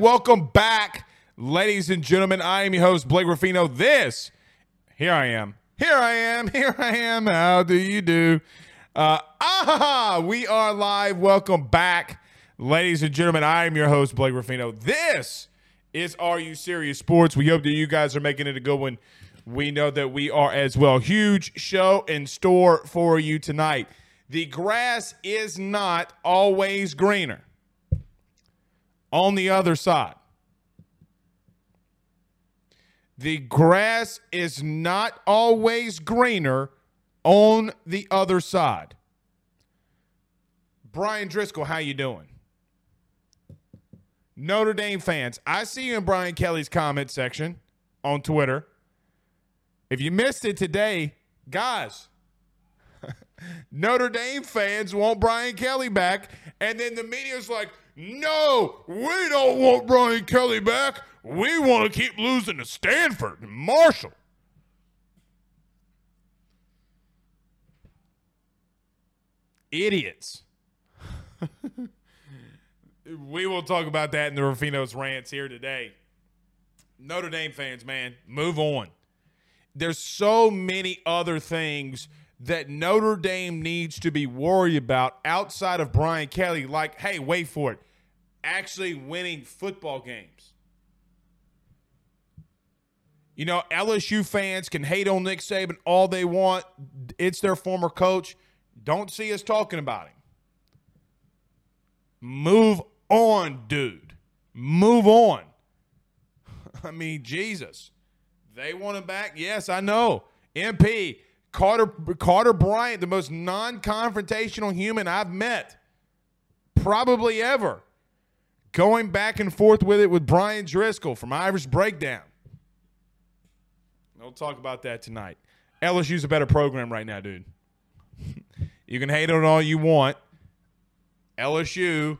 Welcome back, ladies and gentlemen. I am your host, Blake Ruffino. This, here I am. Here I am. Here I am. How do you do? Uh, ah, we are live. Welcome back, ladies and gentlemen. I am your host, Blake Ruffino. This is Are You Serious Sports. We hope that you guys are making it a good one. We know that we are as well. Huge show in store for you tonight. The grass is not always greener on the other side. The grass is not always greener on the other side. Brian Driscoll, how you doing? Notre Dame fans, I see you in Brian Kelly's comment section on Twitter. If you missed it today, guys, Notre Dame fans want Brian Kelly back, and then the media's like, no, we don't want Brian Kelly back. We want to keep losing to Stanford and Marshall. Idiots. we will talk about that in the Ruffino's rants here today. Notre Dame fans, man, move on. There's so many other things that Notre Dame needs to be worried about outside of Brian Kelly. Like, hey, wait for it, actually winning football games. You know, LSU fans can hate on Nick Saban all they want. It's their former coach. Don't see us talking about him. Move on, dude. Move on. I mean, Jesus. They want him back? Yes, I know. MP, Carter Carter Bryant, the most non-confrontational human I've met, probably ever. Going back and forth with it with Brian Driscoll from Irish Breakdown. We'll talk about that tonight. LSU's a better program right now, dude. you can hate on all you want. LSU,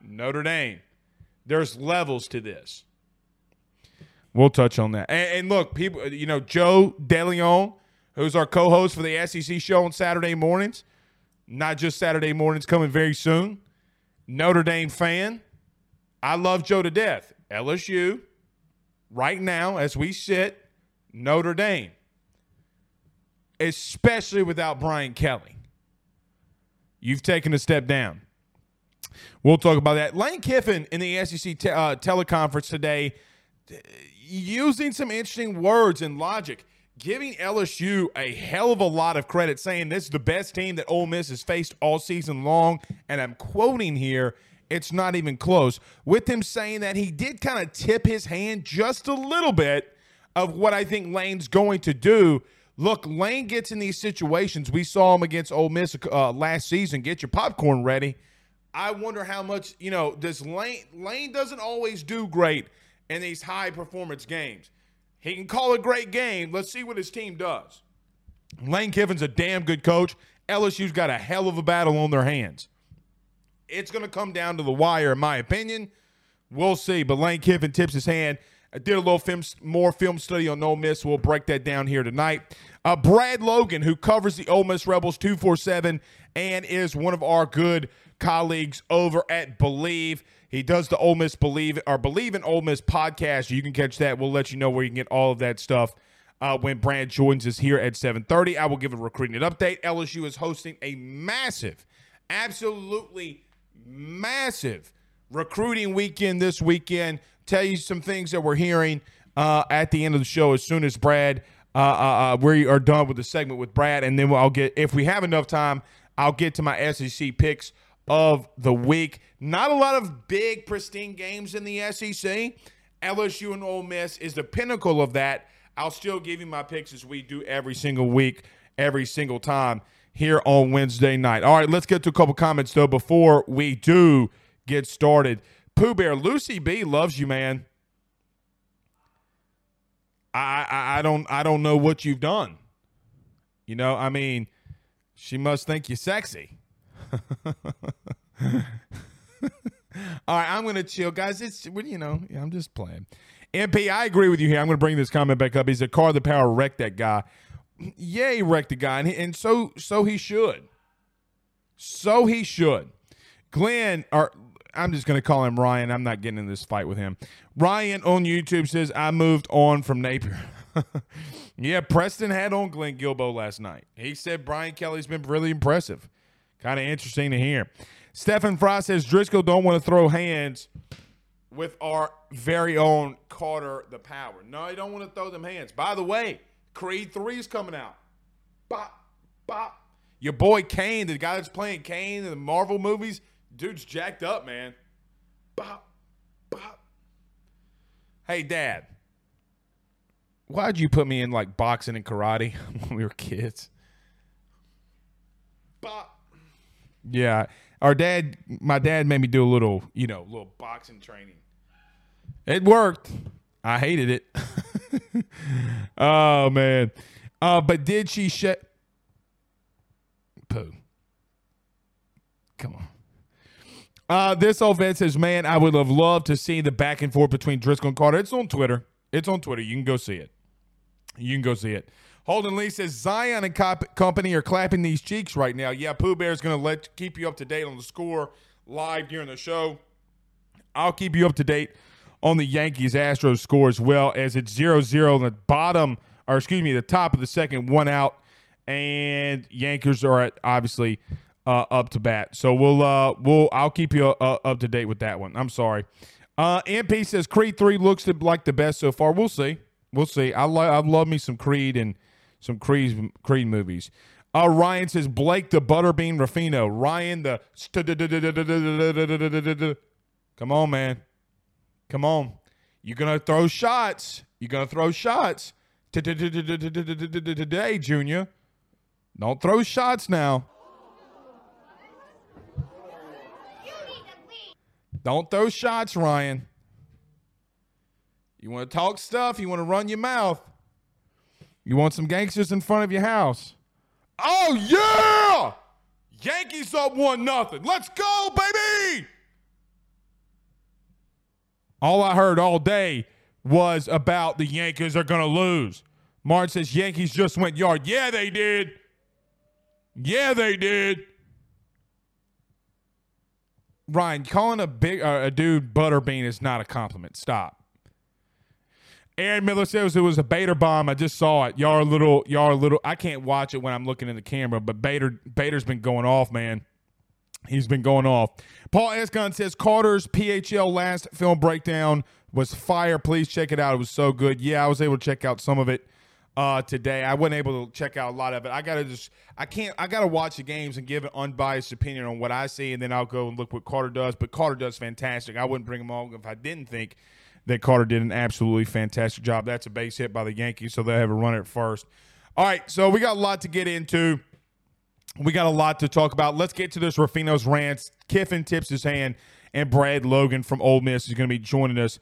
Notre Dame. There's levels to this. We'll touch on that. And, and look, people, you know, Joe DeLeon, who's our co-host for the SEC show on Saturday mornings, not just Saturday mornings, coming very soon. Notre Dame fan. I love Joe to death. LSU, right now, as we sit, Notre Dame, especially without Brian Kelly. You've taken a step down. We'll talk about that. Lane Kiffin in the SEC te- uh, teleconference today using some interesting words and logic, giving LSU a hell of a lot of credit, saying this is the best team that Ole Miss has faced all season long. And I'm quoting here, it's not even close. With him saying that he did kind of tip his hand just a little bit of what I think Lane's going to do. Look, Lane gets in these situations. We saw him against Ole Miss uh, last season. Get your popcorn ready. I wonder how much you know. Does Lane Lane doesn't always do great in these high performance games. He can call a great game. Let's see what his team does. Lane Kiffin's a damn good coach. LSU's got a hell of a battle on their hands. It's going to come down to the wire, in my opinion. We'll see. But Lane Kiffin tips his hand. I did a little film, more film study on Ole Miss. We'll break that down here tonight. Uh, Brad Logan, who covers the Ole Miss Rebels 247 and is one of our good colleagues over at Bleav. He does the Ole Miss Bleav or Bleav in Ole Miss podcast. You can catch that. We'll let you know where you can get all of that stuff uh, when Brad joins us here at 7:30. I will give a recruiting update. LSU is hosting a massive, absolutely massive recruiting weekend this weekend. Tell you some things that we're hearing uh, at the end of the show as soon as Brad. Uh, uh, uh we are done with the segment with Brad, and then I'll get if we have enough time, I'll get to my SEC picks of the week. Not a lot of big, pristine games in the SEC. LSU and Ole Miss is the pinnacle of that. I'll still give you my picks as we do every single week, every single time here on Wednesday night. All right, let's get to a couple comments though before we do get started. Pooh Bear, Lucy B loves you, man. I, I I don't I don't know what you've done. You know, I mean, she must think you're sexy. All right, I'm to chill, guys. It's you know, yeah, I'm just playing. MP, I agree with you here. I'm to bring this comment back up. He's a car the power wrecked that guy. Yeah, he wrecked the guy, and, he, and so so he should. So he should. Glenn, or I'm just going to call him Ryan. I'm not getting in this fight with him. Ryan on YouTube says I moved on from Napier. yeah, Preston had on Glenn Guilbeau last night. He said Brian Kelly's been really impressive. Kind of interesting to hear. Stephen Frost says Driscoll don't want to throw hands with our very own Carter the Power. No, he don't want to throw them hands. By the way, Creed 3 is coming out. Bop, bop. Your boy Kane, the guy that's playing Kane in the Marvel movies, dude's jacked up, man. Bop, bop. Hey, Dad. Why'd you put me in like boxing and karate when we were kids? Bop. Yeah, our dad, my dad made me do a little, you know, little boxing training. It worked. I hated it. oh man. Uh, but did she shed? Pooh. Come on. Uh, this old vet says, "Man, I would have loved to see the back and forth between Driscoll and Carter. It's on Twitter. It's on Twitter. You can go see it. You can go see it." Holden Lee says Zion and cop- company are clapping these cheeks right now. Yeah, Pooh Bear is going to let keep you up to date on the score live during the show. I'll keep you up to date on the Yankees Astros score as well as it's 0-0 on the bottom or excuse me, the top of the second, one out, and Yankees are at obviously uh, up to bat. So we'll uh, we'll I'll keep you uh, up to date with that one. I'm sorry. Uh, MP says Creed three looks like the best so far. We'll see. We'll see. I love I love me some Creed and some Creed Creed movies. Uh, Ryan says Blake the Butterbean Ruffino. Ryan the. Come on, man. Come on. You're gonna throw shots. You're gonna throw shots today, Junior. Don't throw shots now. Don't throw shots, Ryan. You want to talk stuff? You want to run your mouth? You want some gangsters in front of your house? Oh yeah! Yankees up one nothing. Let's go, baby! All I heard all day was about the Yankees are gonna lose. Martin says Yankees just went yard. Yeah, they did. Yeah, they did. Ryan, calling a big uh, a dude butterbean is not a compliment. Stop. Aaron Miller says it was a Bader bomb. I just saw it. Y'all are little. Y'all are little. I can't watch it when I'm looking in the camera, but Bader Bader's been going off, man. He's been going off. Paul Escon says Carter's PHL last film breakdown was fire. Please check it out. It was so good. Yeah, I was able to check out some of it uh, today. I wasn't able to check out a lot of it. I gotta just I can't I gotta watch the games and give an unbiased opinion on what I see, and then I'll go and look what Carter does. But Carter does fantastic. I wouldn't bring him on if I didn't think that Carter did an absolutely fantastic job. That's a base hit by the Yankees, so they'll have a runner at first. All right, so we got a lot to get into. We got a lot to talk about. Let's get to this Ruffino's rants. Kiffin tips his hand, and Brad Logan from Ole Miss is going to be joining us.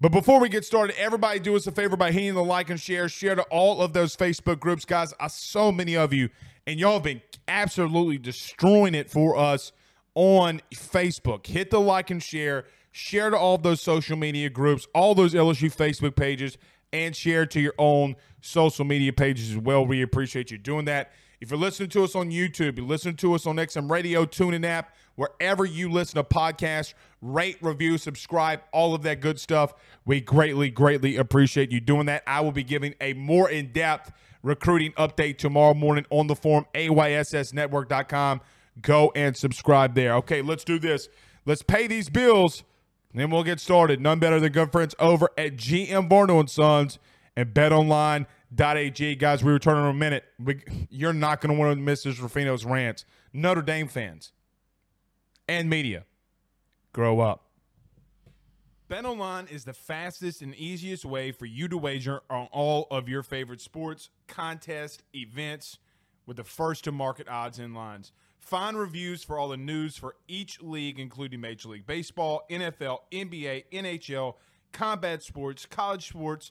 But before we get started, everybody do us a favor by hitting the like and share. Share to all of those Facebook groups, guys. I, so many of you, and y'all have been absolutely destroying it for us on Facebook. Hit the like and share. Share to all of those social media groups, all those LSU Facebook pages, and share to your own social media pages as well. We appreciate you doing that. If you're listening to us on YouTube, you listen to us on XM Radio, TuneIn app, wherever you listen to podcasts, rate, review, subscribe, all of that good stuff. We greatly, greatly appreciate you doing that. I will be giving a more in depth recruiting update tomorrow morning on the forum, ayssnetwork.com. Go and subscribe there. Okay, let's do this. Let's pay these bills, then we'll get started. None better than good friends over at GM Varno and Sons and BetOnline.ag. Guys, we return in a minute. We, you're not going to want to miss this Ruffino's rants. Notre Dame fans and media, grow up. BetOnline is the fastest and easiest way for you to wager on all of your favorite sports, contests, events with the first to market odds and lines. Find reviews for all the news for each league, including Major League Baseball, NFL, NBA, NHL, combat sports, college sports,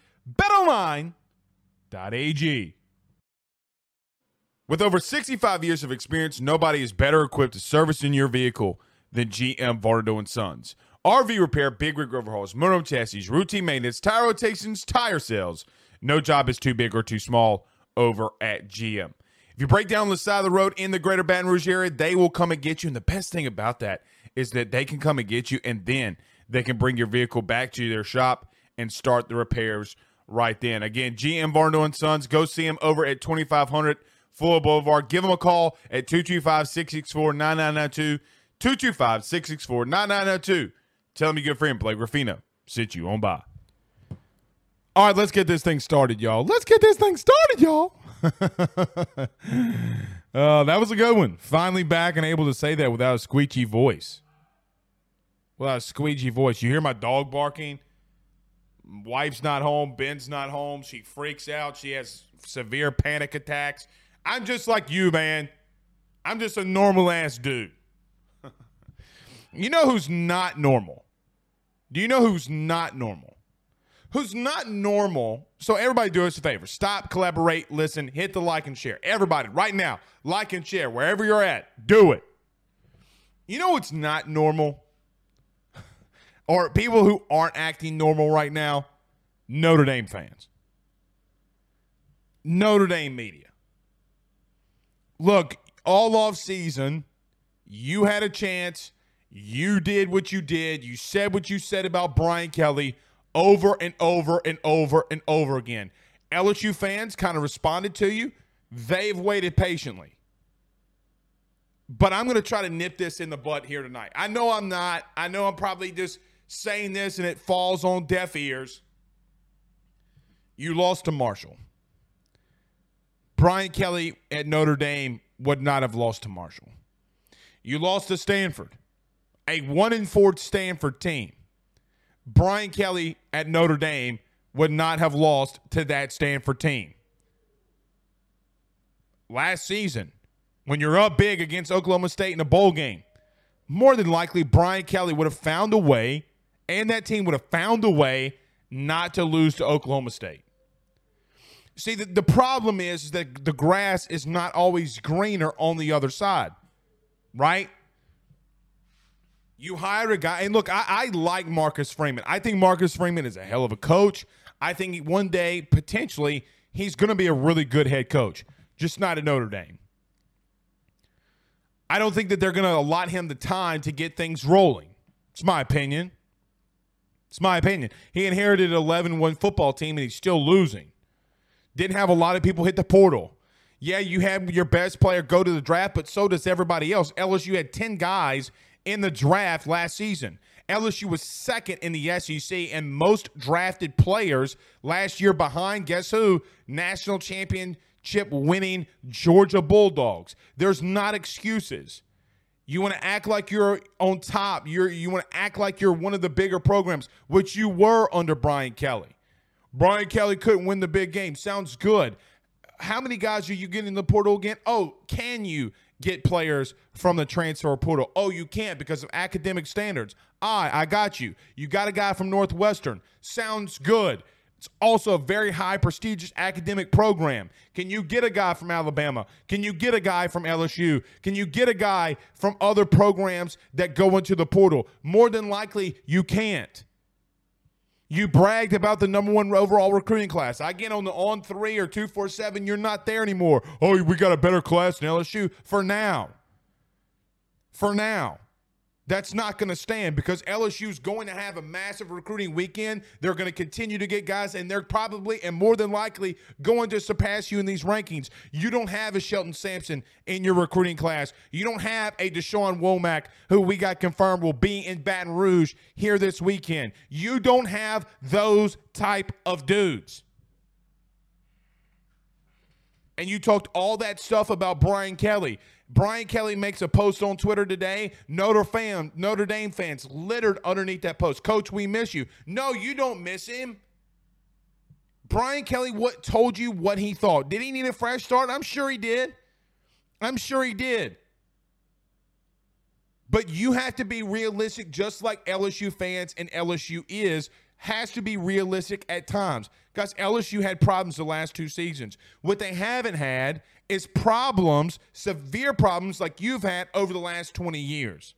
Betonline.ag. With over 65 years of experience, nobody is better equipped to service in your vehicle than GM Vardo and Sons. RV repair, big rig overhauls, motorhome chassis, routine maintenance, tire rotations, tire sales. No job is too big or too small over at GM. If you break down on the side of the road in the greater Baton Rouge area, they will come and get you. And the best thing about that is that they can come and get you and then they can bring your vehicle back to their shop and start the repairs right then. Again, GM Varno and Sons, go see them over at 2500 Fuller Boulevard. Give them a call at 225 664 9992. 225 664 9992. Tell them your good friend Blake Ruffino Sit you on by. All right, let's get this thing started, y'all. Let's get this thing started, y'all. uh, that was a good one. Finally back and able to say that without a squeaky voice. Without a squeaky voice. You hear my dog barking? Wife's not home. Ben's not home. She freaks out. She has severe panic attacks. I'm just like you, man. I'm just a normal ass dude. you know who's not normal? Do you know who's not normal? Who's not normal? So everybody do us a favor. Stop, collaborate, listen, hit the like and share. Everybody, right now, like and share wherever you're at. Do it. You know what's not normal? Or people who aren't acting normal right now? Notre Dame fans. Notre Dame media. Look, all off season, you had a chance. You did what you did. You said what you said about Brian Kelly over and over and over and over again. LSU fans kind of responded to you. They've waited patiently. But I'm going to try to nip this in the butt here tonight. I know I'm not. I know I'm probably just saying this and it falls on deaf ears. You lost to Marshall. Brian Kelly at Notre Dame would not have lost to Marshall. You lost to Stanford, a one in four Stanford team. Brian Kelly at Notre Dame would not have lost to that Stanford team. Last season, when you're up big against Oklahoma State in a bowl game, more than likely Brian Kelly would have found a way, and that team would have found a way not to lose to Oklahoma State. See, the, the problem is, that the grass is not always greener on the other side, right? You hire a guy, and look, I, I like Marcus Freeman. I think Marcus Freeman is a hell of a coach. I think one day, potentially, he's going to be a really good head coach, just not at Notre Dame. I don't think that they're going to allot him the time to get things rolling. It's my opinion. It's my opinion. He inherited an 11 1 football team and he's still losing. Didn't have a lot of people hit the portal. Yeah, you had your best player go to the draft, but so does everybody else. LSU had 10 guys in the draft last season. LSU was second in the SEC and most drafted players last year behind, guess who? National championship winning Georgia Bulldogs. There's not excuses. You want to act like you're on top. You're you want to act like you're one of the bigger programs, which you were under Brian Kelly. Brian Kelly couldn't win the big game. Sounds good how many guys are you getting in the portal again? Oh, can you get players from the transfer portal? Oh, you can't because of academic standards. I, I got you. You got a guy from Northwestern. Sounds good. It's also a very high prestigious academic program. Can you get a guy from Alabama? Can you get a guy from LSU? Can you get a guy from other programs that go into the portal? More than likely, you can't. You bragged about the number one overall recruiting class. I get on the on three or two four seven. You're not there anymore. Oh, we got a better class than LSU for now. For now. That's not going to stand because LSU is going to have a massive recruiting weekend. They're going to continue to get guys, and they're probably and more than likely going to surpass you in these rankings. You don't have a Shelton Sampson in your recruiting class. You don't have a Dashawn Womack, who we got confirmed will be in Baton Rouge here this weekend. You don't have those type of dudes. And you talked all that stuff about Brian Kelly. Brian Kelly makes a post on Twitter today. Notre fan, Notre Dame fans littered underneath that post. Coach, we miss you. No, you don't miss him. Brian Kelly what told you what he thought. Did he need a fresh start? I'm sure he did. I'm sure he did. But you have to be realistic, just like LSU fans and LSU is, has to be realistic at times. Because LSU had problems the last two seasons. What they haven't had is problems, severe problems like you've had over the last 20 years.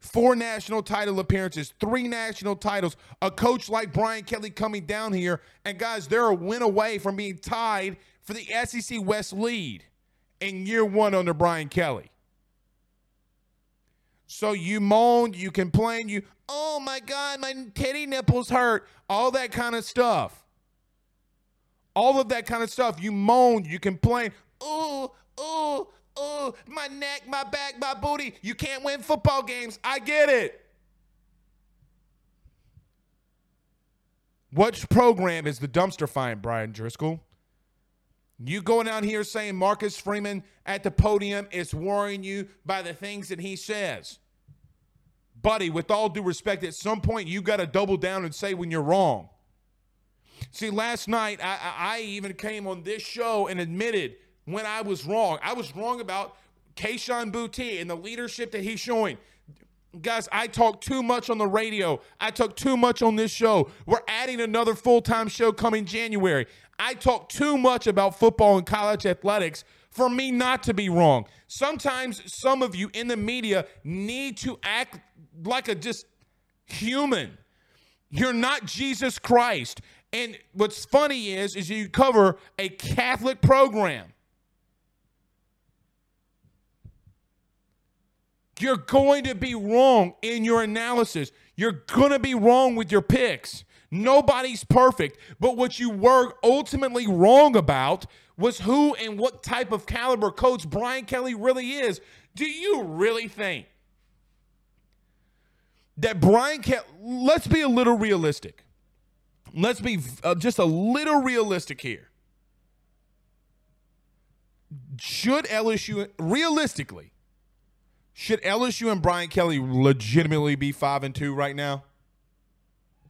Four national title appearances, three national titles, a coach like Brian Kelly coming down here, and guys, they're a win away from being tied for the SEC West lead in year one under Brian Kelly. So you moan, you complain, you, oh my God, my titty nipples hurt, all that kind of stuff all of that kind of stuff. You moan, you complain. Ooh, ooh, ooh, my neck, my back, my booty. You can't win football games. I get it. Which program is the dumpster fire, Brian Driscoll? You going out here saying Marcus Freeman at the podium is worrying you by the things that he says. Buddy, with all due respect, at some point you got to double down and say when you're wrong. See, last night I, I even came on this show and admitted when I was wrong. I was wrong about Kayshon Boutte and the leadership that he's showing. Guys, I talk too much on the radio. I talk too much on this show. We're adding another full time show coming January. I talk too much about football and college athletics for me not to be wrong. Sometimes some of you in the media need to act like a just human. You're not Jesus Christ. And what's funny is, is you cover a Catholic program. You're going to be wrong in your analysis. You're going to be wrong with your picks. Nobody's perfect. But what you were ultimately wrong about was who and what type of caliber coach Brian Kelly really is. Do you really think that Brian Kelly, let's be a little realistic let's be uh, just a little realistic here. Should LSU realistically should LSU and Brian Kelly legitimately be 5 and 2 right now?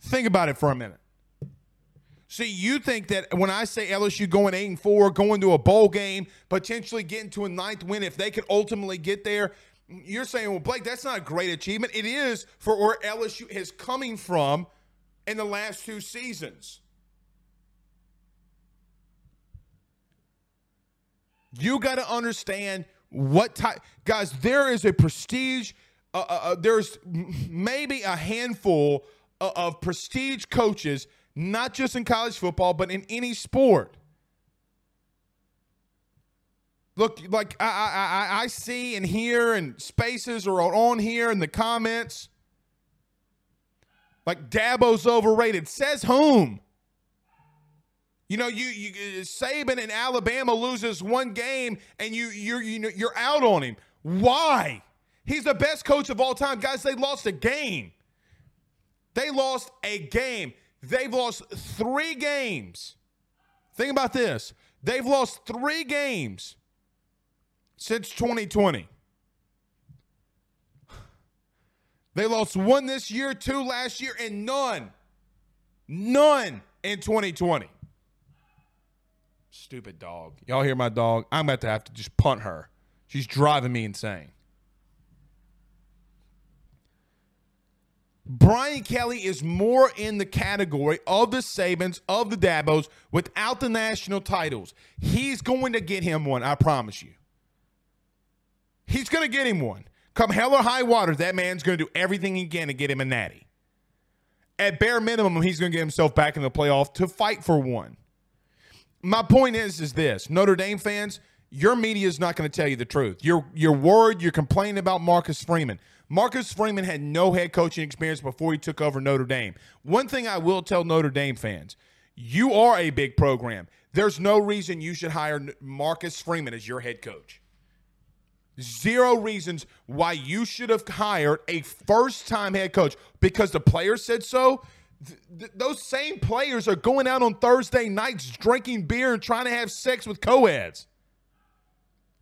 Think about it for a minute. See, you think that when I say LSU going 8 and 4, going to a bowl game, potentially getting to a ninth win if they could ultimately get there, you're saying, well, Blake, that's not a great achievement. It is for where LSU is coming from in the last two seasons. You got to understand what type, guys, there is a prestige uh, uh, uh there's maybe a handful of, of prestige coaches, not just in college football, but in any sport. Look, like I, I, I see and hear, and spaces are on here in the comments. Like Dabo's overrated. Says whom? You know, you, you Saban in Alabama loses one game and you you're you know, you're out on him. Why? He's the best coach of all time. Guys, they lost a game. They lost a game. They've lost 3 games. Think about this. They've lost 3 games since 2020. They lost one this year, two last year, and none, none in 2020. Stupid dog. Y'all hear my dog? I'm about to have to just punt her. She's driving me insane. Brian Kelly is more in the category of the Sabans, of the Dabos, without the national titles. He's going to get him one, I promise you. He's going to get him one. Come hell or high water, that man's going to do everything he can to get him a natty. At bare minimum, he's going to get himself back in the playoff to fight for one my point is is this Notre Dame fans, your media is not going to tell you the truth. You're you're worried, you're complaining about Marcus Freeman. Marcus Freeman had no head coaching experience before he took over Notre Dame. One thing I will tell Notre Dame fans, you are a big program. There's no reason you should hire Marcus Freeman as your head coach. Zero reasons why you should have hired a first time head coach because the players said so th- those same players are going out on Thursday nights drinking beer and trying to have sex with co-eds.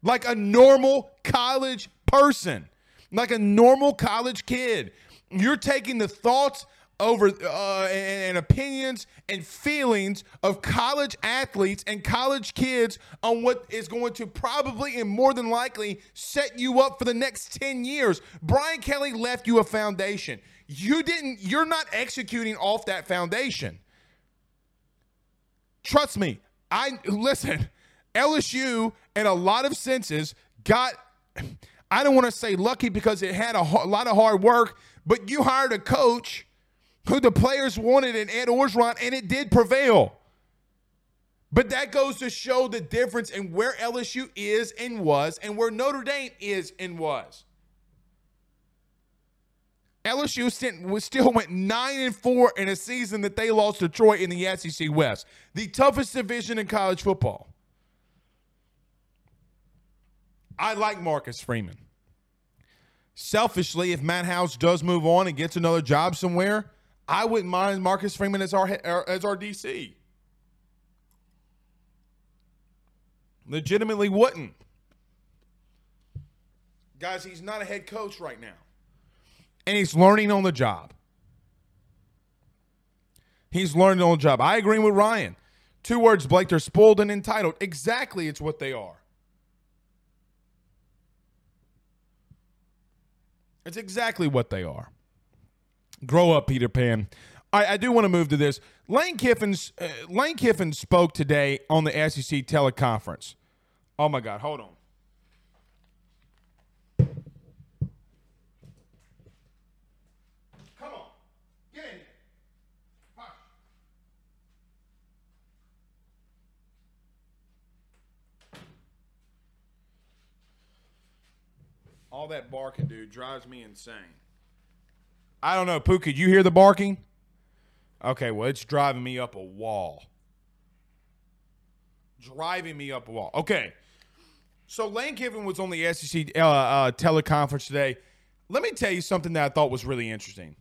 Like a normal college person, like a normal college kid. You're taking the thoughts over uh, and, and, opinions and feelings of college athletes and college kids on what is going to probably and more than likely set you up for the next 10 years. Brian Kelly left you a foundation you didn't you're not executing off that foundation trust me i listen lsu in a lot of senses got i don't want to say lucky because it had a, a, lot of hard work but you hired a coach who the players wanted in ed orgeron and it did prevail but that goes to show the difference in where lsu is and was and where notre dame is and was LSU still went nine and four in a season that they lost to Troy in the SEC West, the toughest division in college football. I like Marcus Freeman. Selfishly, if Matt House does move on and gets another job somewhere, I wouldn't mind Marcus Freeman as our er, as our DC. Legitimately wouldn't. Guys, he's not a head coach right now and he's learning on the job. He's learning on the job. I agree with Ryan. Two words, Blake. They're spoiled and entitled. Exactly, it's what they are. It's exactly what they are. Grow up, Peter Pan. I, I do want to move to this. Lane Kiffin's uh, Lane Kiffin spoke today on the SEC teleconference. Oh my God! Hold on. Come on. Get in here. All that barking, dude, drives me insane. I don't know, Pooh, could you hear the barking? Okay, well, it's driving me up a wall. Driving me up a wall. Okay. So Lane Kiffin was on the SEC uh, uh, teleconference today. Let me tell you something that I thought was really interesting.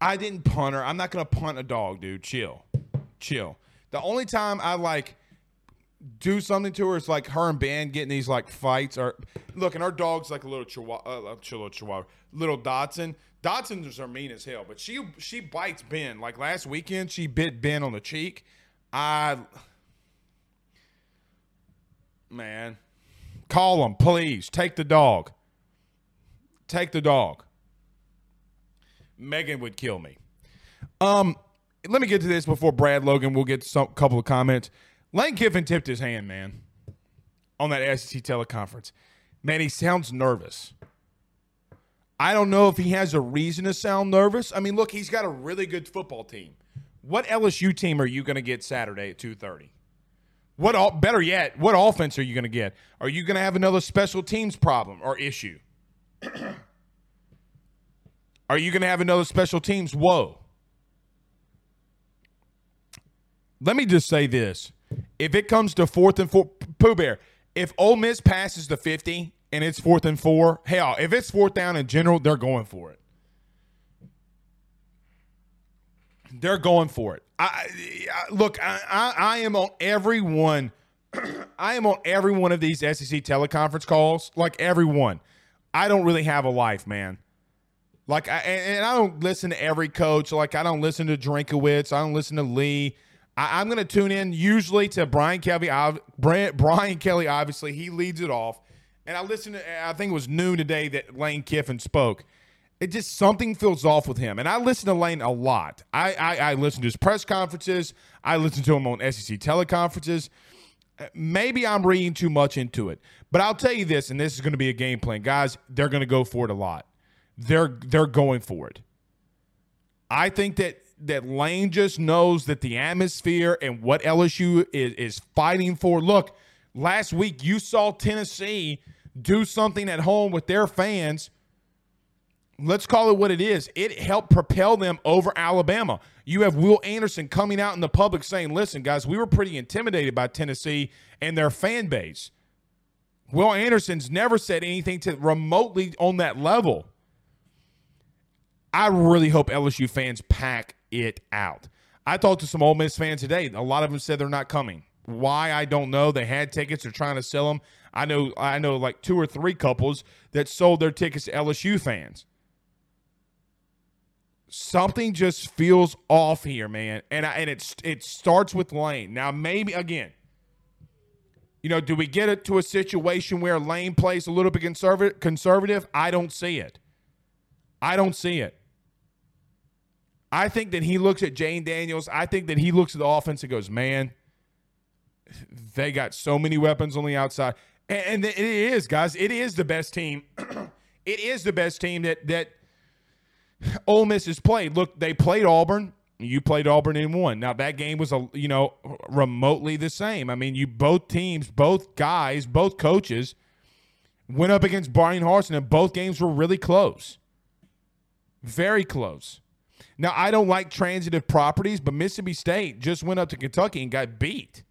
I didn't punt her. I'm not going to punt a dog, dude. Chill. Chill. The only time I like – do something to her. It's like her and Ben getting these like fights. Or look, and our dog's like a little chihuahua, uh, little chihuahua, little Dotson. Dotsons are mean as hell, but she she bites Ben. Like last weekend, she bit Ben on the cheek. I man, call them please. Take the dog. Take the dog. Megan would kill me. Um, let me get to this before Brad Logan. We'll get some couple of comments. Lane Kiffin tipped his hand, man, on that SEC teleconference. Man, he sounds nervous. I don't know if he has a reason to sound nervous. I mean, look, he's got a really good football team. What LSU team are you going to get Saturday at 2:30? What all, better yet, what offense are you going to get? Are you going to have another special teams problem or issue? are you going to have another special teams whoa? Let me just say this. If it comes to fourth and four, Pooh Bear, if Ole Miss passes the 50 and it's fourth and four, hell, if it's fourth down in general, they're going for it. They're going for it. I, I look. I, I, am on every one. I am on every one of these SEC teleconference calls. Like every one. I don't really have a life, man. Like, I, and I don't listen to every coach. Like, I don't listen to Drinkwitz. I don't listen to Lee. I, am going to tune in usually to Brian Kelly. Brian Kelly, obviously, he leads it off. And I listened to, I think it was noon today that Lane Kiffin spoke. It just something feels off with him. And I listen to Lane a lot. I, I, I listen to his press conferences. I listen to him on SEC teleconferences. Maybe I'm reading too much into it. But I'll tell you this, and this is going to be a game plan. Guys, they're going to go for it a lot. They're they're going for it. I think that that Lane just knows that the atmosphere and what LSU is, is fighting for. Look, last week you saw Tennessee do something at home with their fans. Let's call it what it is. It helped propel them over Alabama. You have Will Anderson coming out in the public saying, listen, guys, we were pretty intimidated by Tennessee and their fan base. Will Anderson's never said anything to remotely on that level. I really hope LSU fans pack it out. I talked to some Ole Miss fans today. A lot of them said they're not coming. Why I don't know. They had tickets. They're trying to sell them. I know. I know like two or three couples that sold their tickets to LSU fans. Something just feels off here, man, and I, and it it starts with Lane. Now maybe again, you know, do we get it to a situation where Lane plays a little bit conservative? Conservative? I don't see it. I don't see it. I think that he looks at Jayden Daniels. I think that he looks at the offense and goes, man, they got so many weapons on the outside. And, it is, guys. It is the best team. it is the best team that that Ole Miss has played. Look, they played Auburn. You played Auburn in one. Now that game was a you know remotely the same. I mean, you both teams, both guys, both coaches went up against Bryan Harsin, and both games were really close, very close. Now, I don't like transitive properties, but Mississippi State just went up to Kentucky and got beat.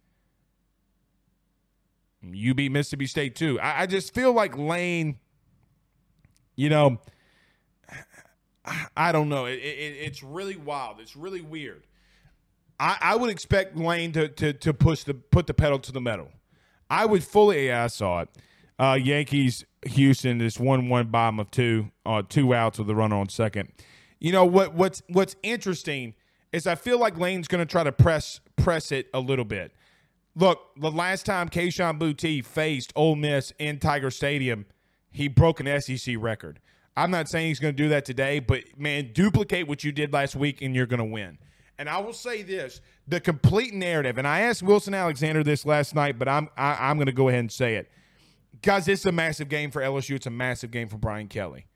You beat Mississippi State too. I, I just feel like Lane, you know, I don't know. It, it, it's really wild. It's really weird. I, I would expect Lane to, to to push the put the pedal to the metal. I would fully. Yeah, I saw it. Uh, Yankees Houston This one one bottom of two. Uh, two outs with the runner on second. You know what? What's what's interesting is I feel like Lane's going to try to press press it a little bit. Look, the last time Kayshon Boutte faced Ole Miss in Tiger Stadium, he broke an SEC record. I'm not saying he's going to do that today, but man, duplicate what you did last week and you're going to win. And I will say this: the complete narrative. And I asked Wilson Alexander this last night, but I'm I, am i am going to go ahead and say it, guys. It's a massive game for LSU. It's a massive game for Brian Kelly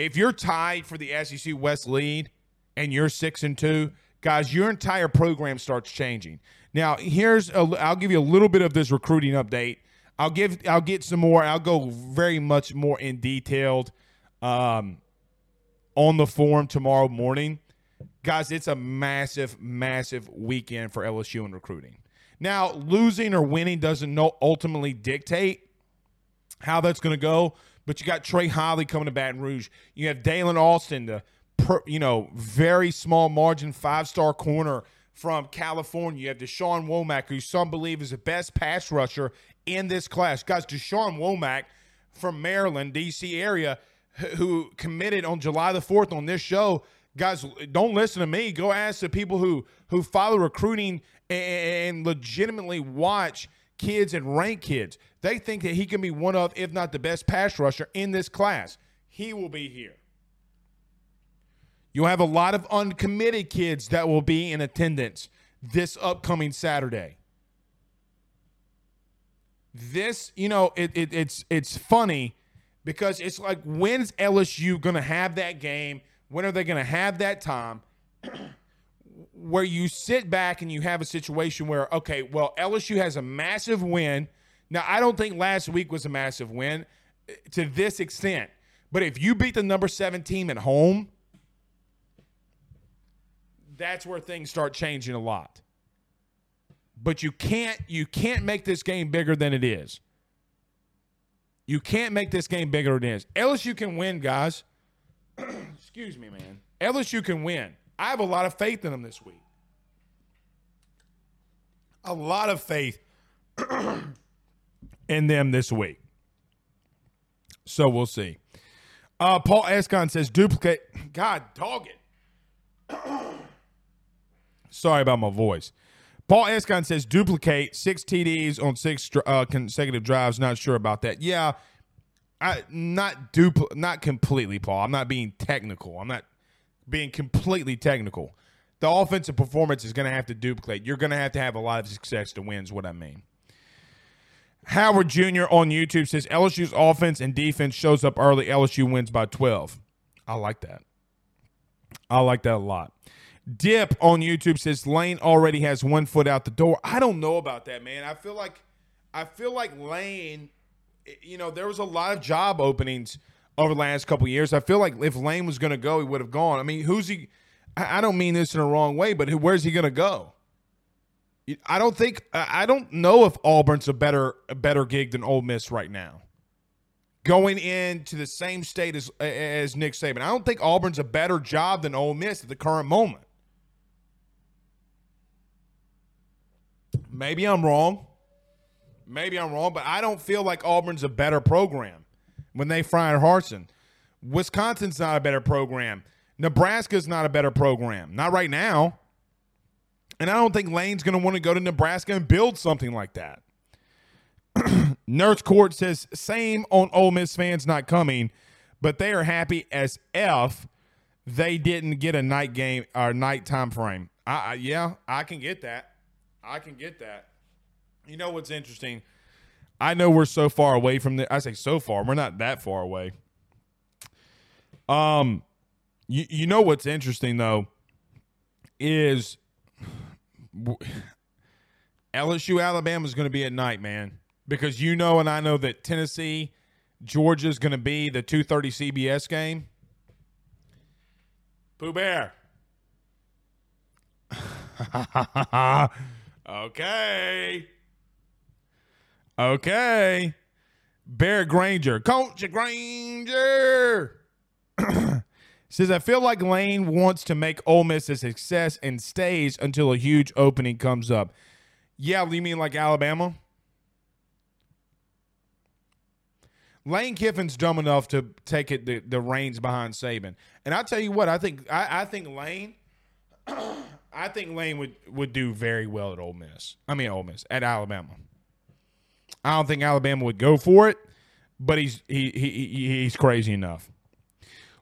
if you're tied for the SEC West lead and you're six and two, guys, your entire program starts changing. Now, here's a, I'll give you a little bit of this recruiting update. I'll give I'll get some more. I'll go very much more in detailed um, on the forum tomorrow morning. Guys, it's a massive, massive weekend for LSU in recruiting. Now, losing or winning doesn't ultimately dictate how that's going to go. But you got Trey Holly coming to Baton Rouge. You have Daylen Austin, the per, you know very small margin five star corner from California. You have Dashawn Womack, who some believe is the best pass rusher in this class. Guys, Dashawn Womack from Maryland, D.C. area, who committed on July the 4th on this show. Guys, don't listen to me. Go ask the people who who follow recruiting and legitimately watch kids and rank kids. They think that he can be one of, if not the best pass rusher in this class. He will be here. You'll have a lot of uncommitted kids that will be in attendance this upcoming Saturday. This, you know, it, it, it's it's funny because it's like when's LSU to have that game? When are they to have that time? where you sit back and you have a situation where, okay, well, LSU has a massive win. Now, I don't think last week was a massive win eh, to this extent, but if you beat the number seven team at home, that's where things start changing a lot. But you can't you can't make this game bigger than it is. You can't make this game bigger than it is. LSU can win, guys. Excuse me, man. LSU can win. I have a lot of faith in them this week. A lot of faith in them this week. So we'll see. Uh, Paul Escon says duplicate. God, dog it. Sorry about my voice. Paul Escon says duplicate six TDs on six uh, consecutive drives. Not sure about that. Yeah, I not dupl not completely, Paul. I'm not being technical. I'm not being completely technical. The offensive performance is going to have to duplicate. You're going to have to have a lot of success to win, is what I mean. Howard Jr. on YouTube says LSU's offense and defense shows up early. LSU wins by 12. I like that. I like that a lot. Dip on YouTube says Lane already has one foot out the door. I don't know about that, man. I feel like I feel like Lane, you know, there was a lot of job openings over the last couple years. I feel like if Lane was going to go, he would have gone. I mean, who's he? I don't mean this in a wrong way, but where's he going to go? I don't think I don't know if Auburn's a better a better gig than Ole Miss right now. Going into the same state as as Nick Saban, I don't think Auburn's a better job than Ole Miss at the current moment. Maybe I'm wrong. Maybe I'm wrong, but I don't feel like Auburn's a better program when they fired Harsin. Wisconsin's not a better program. Nebraska's not a better program. Not right now. And I don't think Lane's going to want to go to Nebraska and build something like that. Nurse Court says same on Ole Miss fans not coming, but they are happy as f they didn't get a night game or night time frame. I, I, yeah, I can get that. I can get that. You know what's interesting? I know we're so far away from the. I say so far. We're not that far away. Um, you you know what's interesting though is LSU Alabama is going to be at night, man, because you know and I know that Tennessee Georgia is going to be the two thirty CBS game. Pooh Bear. okay. Okay. Bear Granger. Coach Granger. says, I feel like Lane wants to make Ole Miss a success and stays until a huge opening comes up. Yeah, you mean like Alabama? Lane Kiffin's dumb enough to take it the, the reins behind Saban. And I tell you what, I think I, I think Lane I think Lane would, would do very well at Ole Miss. I mean Ole Miss at Alabama. I don't think Alabama would go for it, but he's he, he, he's crazy enough.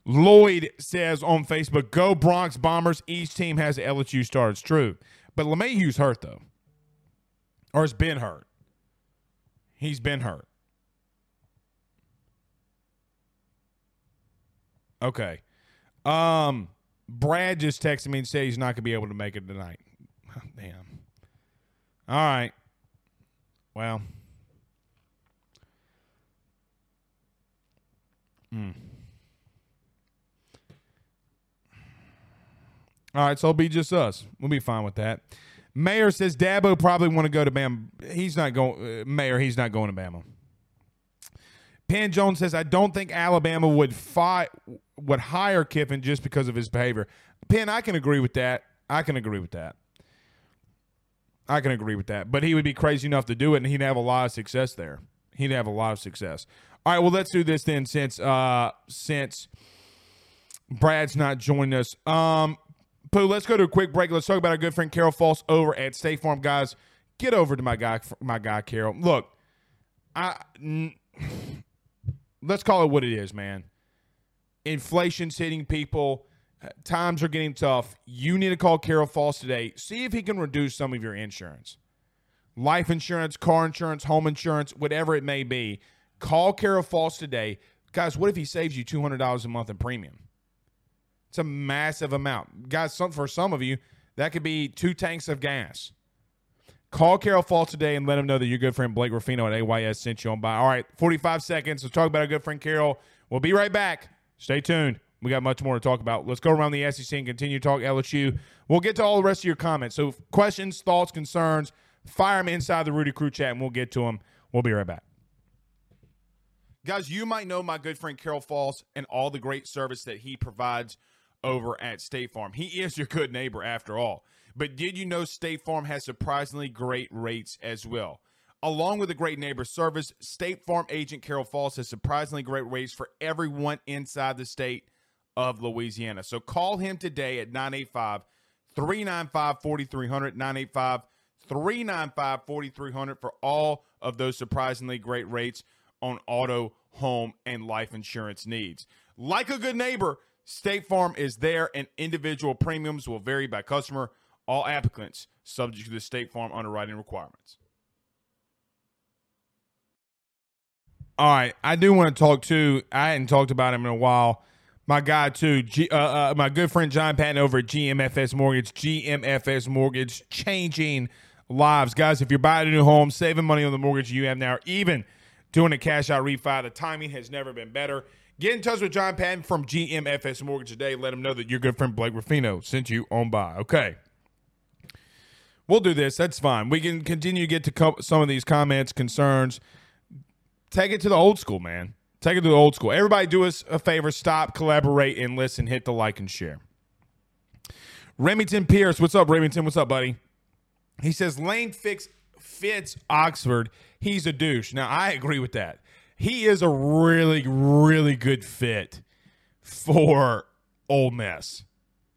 Lloyd says on Facebook, "Go Bronx Bombers! Each team has LSU star. It's true, but LeMahieu's hurt though, or has been hurt. He's been hurt. Okay. Um, Brad just texted me and said he's not gonna be able to make it tonight. Damn. All right. Well. Mm. All right, so it'll be just us. We'll be fine with that. Mayor says Dabo probably want to go to Bama. He's not going. Uh, Mayor, he's not going to Bama. Pan Jones says I don't think Alabama would fight would hire Kiffin just because of his behavior. Pan, I can agree with that. I can agree with that. I can agree with that. But he would be crazy enough to do it, and he'd have a lot of success there. He'd have a lot of success. All right, well, let's do this then since uh since Brad's not joining us. Um Pooh, let's go to a quick break. Let's talk about our good friend Carol Falls over at State Farm. Guys, get over to my guy my guy Carol. Look, I n- let's call it what it is, man. Inflation's hitting people. Times are getting tough. You need to call Carol Falls today. See if he can reduce some of your insurance. Life insurance, car insurance, home insurance, whatever it may be. Call Carol Falls today. Guys, what if he saves you $200 a month in premium? It's a massive amount. Guys, some, for some of you, that could be two tanks of gas. Call Carol Falls today and let him know that your good friend Blake Ruffino at AYS sent you on by. All right, 45 seconds. Let's talk about our good friend Carol. We'll be right back. Stay tuned. We got much more to talk about. Let's go around the SEC and continue to talk LSU. We'll get to all the rest of your comments. So, questions, thoughts, concerns, fire them inside the Rudy Crew chat and we'll get to them. We'll be right back. Guys, you might know my good friend Carol Falls and all the great service that he provides over at State Farm. He is your good neighbor after all. But did you know State Farm has surprisingly great rates as well? Along with a great neighbor service, State Farm agent Carol Falls has surprisingly great rates for everyone inside the state of Louisiana. So call him today at 985 395 4300. 985 395 4300 for all of those surprisingly great rates on auto, home, and life insurance needs. Like a good neighbor, State Farm is there, and individual premiums will vary by customer. All applicants subject to the State Farm underwriting requirements. All right, I do want to talk to. I hadn't talked about him in a while. My guy too, G, uh, uh, my good friend John Patton over at GMFS Mortgage. GMFS Mortgage, changing lives, guys. If you're buying a new home, saving money on the mortgage you have now, even doing a cash out refi, the timing has never been better. Get in touch with John Patton from GMFS Mortgage today. Let him know that your good friend Blake Ruffino sent you on by. Okay. We'll do this. That's fine. We can continue to get to co- some of these comments, concerns. Take it to the old school, man. Take it to the old school. Everybody do us a favor. Stop, collaborate, and listen. Hit the like and share. Remington Pierce. What's up, Remington? What's up, buddy? He says Lane fix fits Oxford. He's a douche. Now, I agree with that. He is a really, really good fit for Ole Miss.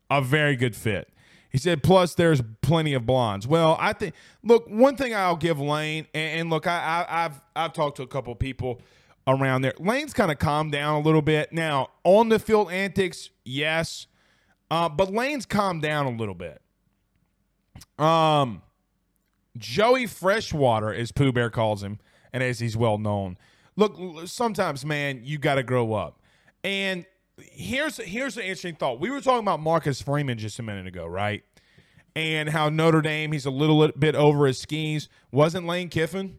A very good fit. He said, plus there's plenty of blondes. Well, I think look, one thing I'll give Lane, and, look, I, I, have I've talked to a couple people around there. Lane's kind of calmed down a little bit. Now, on the field antics, yes. Uh, but Lane's calmed down a little bit. Um Joey Freshwater, as Pooh Bear calls him, and as he's well known. Look, sometimes, man, you got to grow up. And here's here's an interesting thought. We were talking about Marcus Freeman just a minute ago, right? And how Notre Dame, he's a little bit over his skis. Wasn't Lane Kiffin?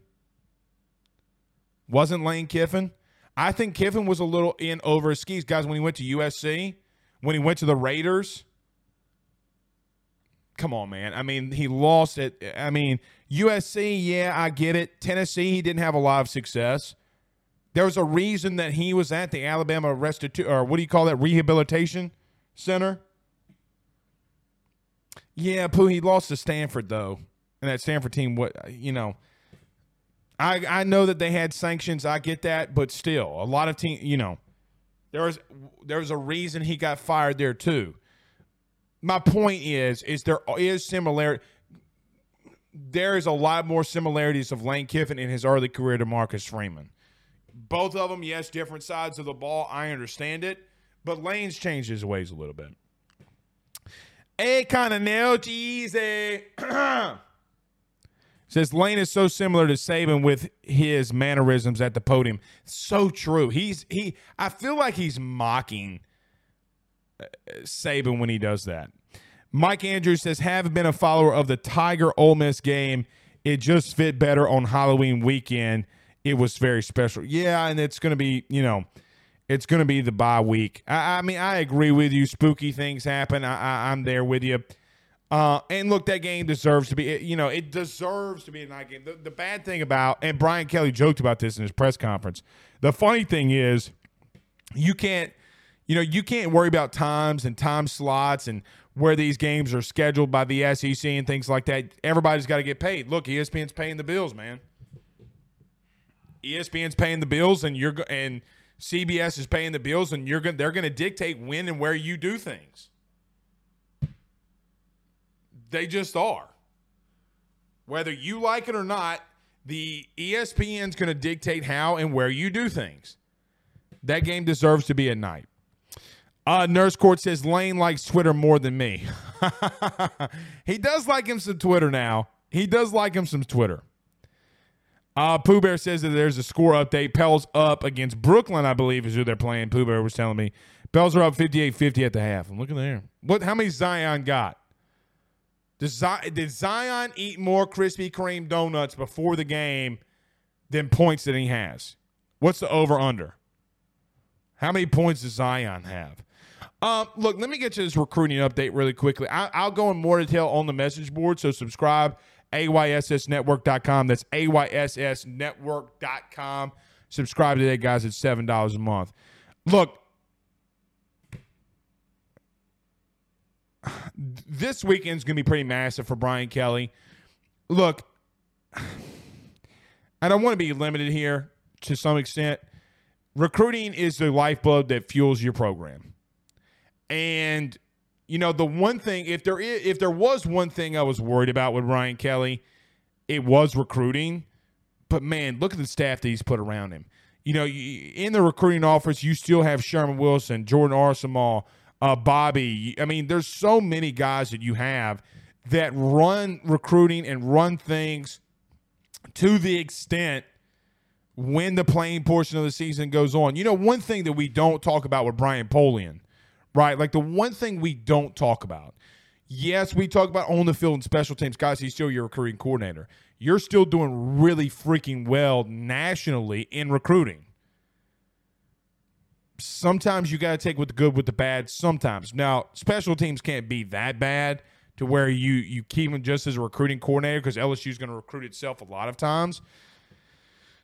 Wasn't Lane Kiffin? I think Kiffin was a little in over his skis, guys. When he went to USC, when he went to the Raiders, come on, man. I mean, he lost it. I mean, USC, yeah, I get it. Tennessee, he didn't have a lot of success. There was a reason that he was at the Alabama Restitution, or what do you call that, rehabilitation center. Yeah, Pooh, he lost to Stanford though, and that Stanford team, what you know. I I know that they had sanctions. I get that, but still, a lot of team, you know, there was there was a reason he got fired there too my point is is there is similarity there is a lot more similarities of Lane Kiffin in his early career to Marcus Freeman. Both of them, yes, different sides of the ball. I understand it, but Lane's changed his ways a little bit. A kind of nail cheesy. Says Lane is so similar to Saban with his mannerisms at the podium. So true. He's he. I feel like he's mocking Saban when he does that. Mike Andrews says, have been a follower of the Tiger Ole Miss game. It just fit better on Halloween weekend. It was very special. Yeah, and it's going to be, you know, it's going to be the bye week. I, I, mean, I agree with you. Spooky things happen. I, am there with you. Uh, and look, that game deserves to be, you know, it deserves to be a night game. The, the bad thing about, and Brian Kelly joked about this in his press conference. The funny thing is, you can't you know, you can't worry about times and time slots and where these games are scheduled by the SEC and things like that. Everybody's got to get paid. Look, ESPN's paying the bills, man. ESPN's paying the bills, and you're and CBS is paying the bills, and you're. They're going to dictate when and where you do things. They just are. Whether you like it or not, the ESPN's going to dictate how and where you do things. That game deserves to be at night. Uh, Nurse Court says Lane likes Twitter more than me. he does like him some Twitter now. He does like him some Twitter. Uh, Pooh Bear says that there's a score update. Pels up against Brooklyn, I believe, is who they're playing. Pooh Bear was telling me. Pels are up 58-50 at the half. I'm looking there. What? How many Zion got? Does Zion, did Zion eat more Krispy Kreme donuts before the game than points that he has? What's the over under? How many points does Zion have? Um, look, let me get to this recruiting update really quickly. I, will go in more detail on the message board, so subscribe, ayssnetwork.com. That's ayssnetwork.com. Subscribe today, guys. It's $7 a month. Look, this weekend's going to be pretty massive for Brian Kelly. Look, I don't want to be limited here to some extent. Recruiting is the lifeblood that fuels your program. And you know, the one thing if there is, if there was one thing I was worried about with Brian Kelly, it was recruiting. But man, look at the staff that he's put around him. You know, in the recruiting office, you still have Sherman Wilson, Jordan Arsamal, uh, Bobby. I mean, there's so many guys that you have that run recruiting and run things to the extent when the playing portion of the season goes on. You know, one thing that we don't talk about with Brian Polian, right? Like the one thing we don't talk about. Yes, we talk about on the field and special teams. Guys, he's still your recruiting coordinator. You're still doing really freaking well nationally in recruiting sometimes you got to take with the good with the bad. Sometimes now special teams can't be that bad to where you you keep him just as a recruiting coordinator because LSU is going to recruit itself a lot of times.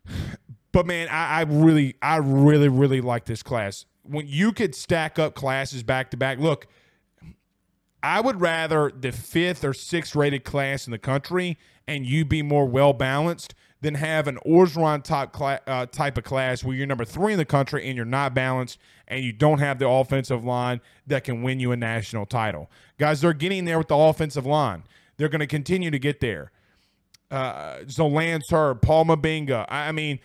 But man, I, I really I really really like this class. When you could stack up classes back to back, look. I would rather the fifth or sixth rated class in the country and you be more well balanced than have an Orgeron type, cla- uh, type of class where you're number three in the country and you're not balanced and you don't have the offensive line that can win you a national title. Guys, they're getting there with the offensive line. They're going to continue to get there. Uh, so Lance Heard, Paul Mubenga, I mean,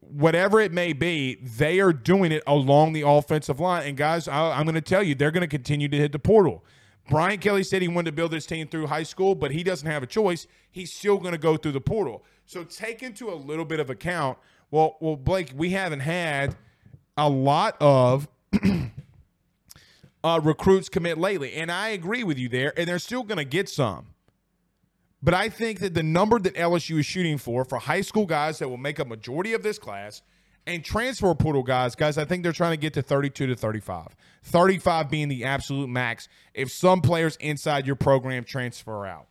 whatever it may be, they are doing it along the offensive line. And guys, I, I'm going to tell you, they're going to continue to hit the portal. Brian Kelly said he wanted to build his team through high school, but he doesn't have a choice. He's still going to go through the portal. So take into a little bit of account. Well, well, Blake, we haven't had a lot of uh, recruits commit lately, and I agree with you there. And they're still going to get some. But I think that the number that LSU is shooting for for high school guys that will make a majority of this class and transfer portal guys, guys, I think they're trying to get to 32 to 35. 35 being the absolute max if some players inside your program transfer out.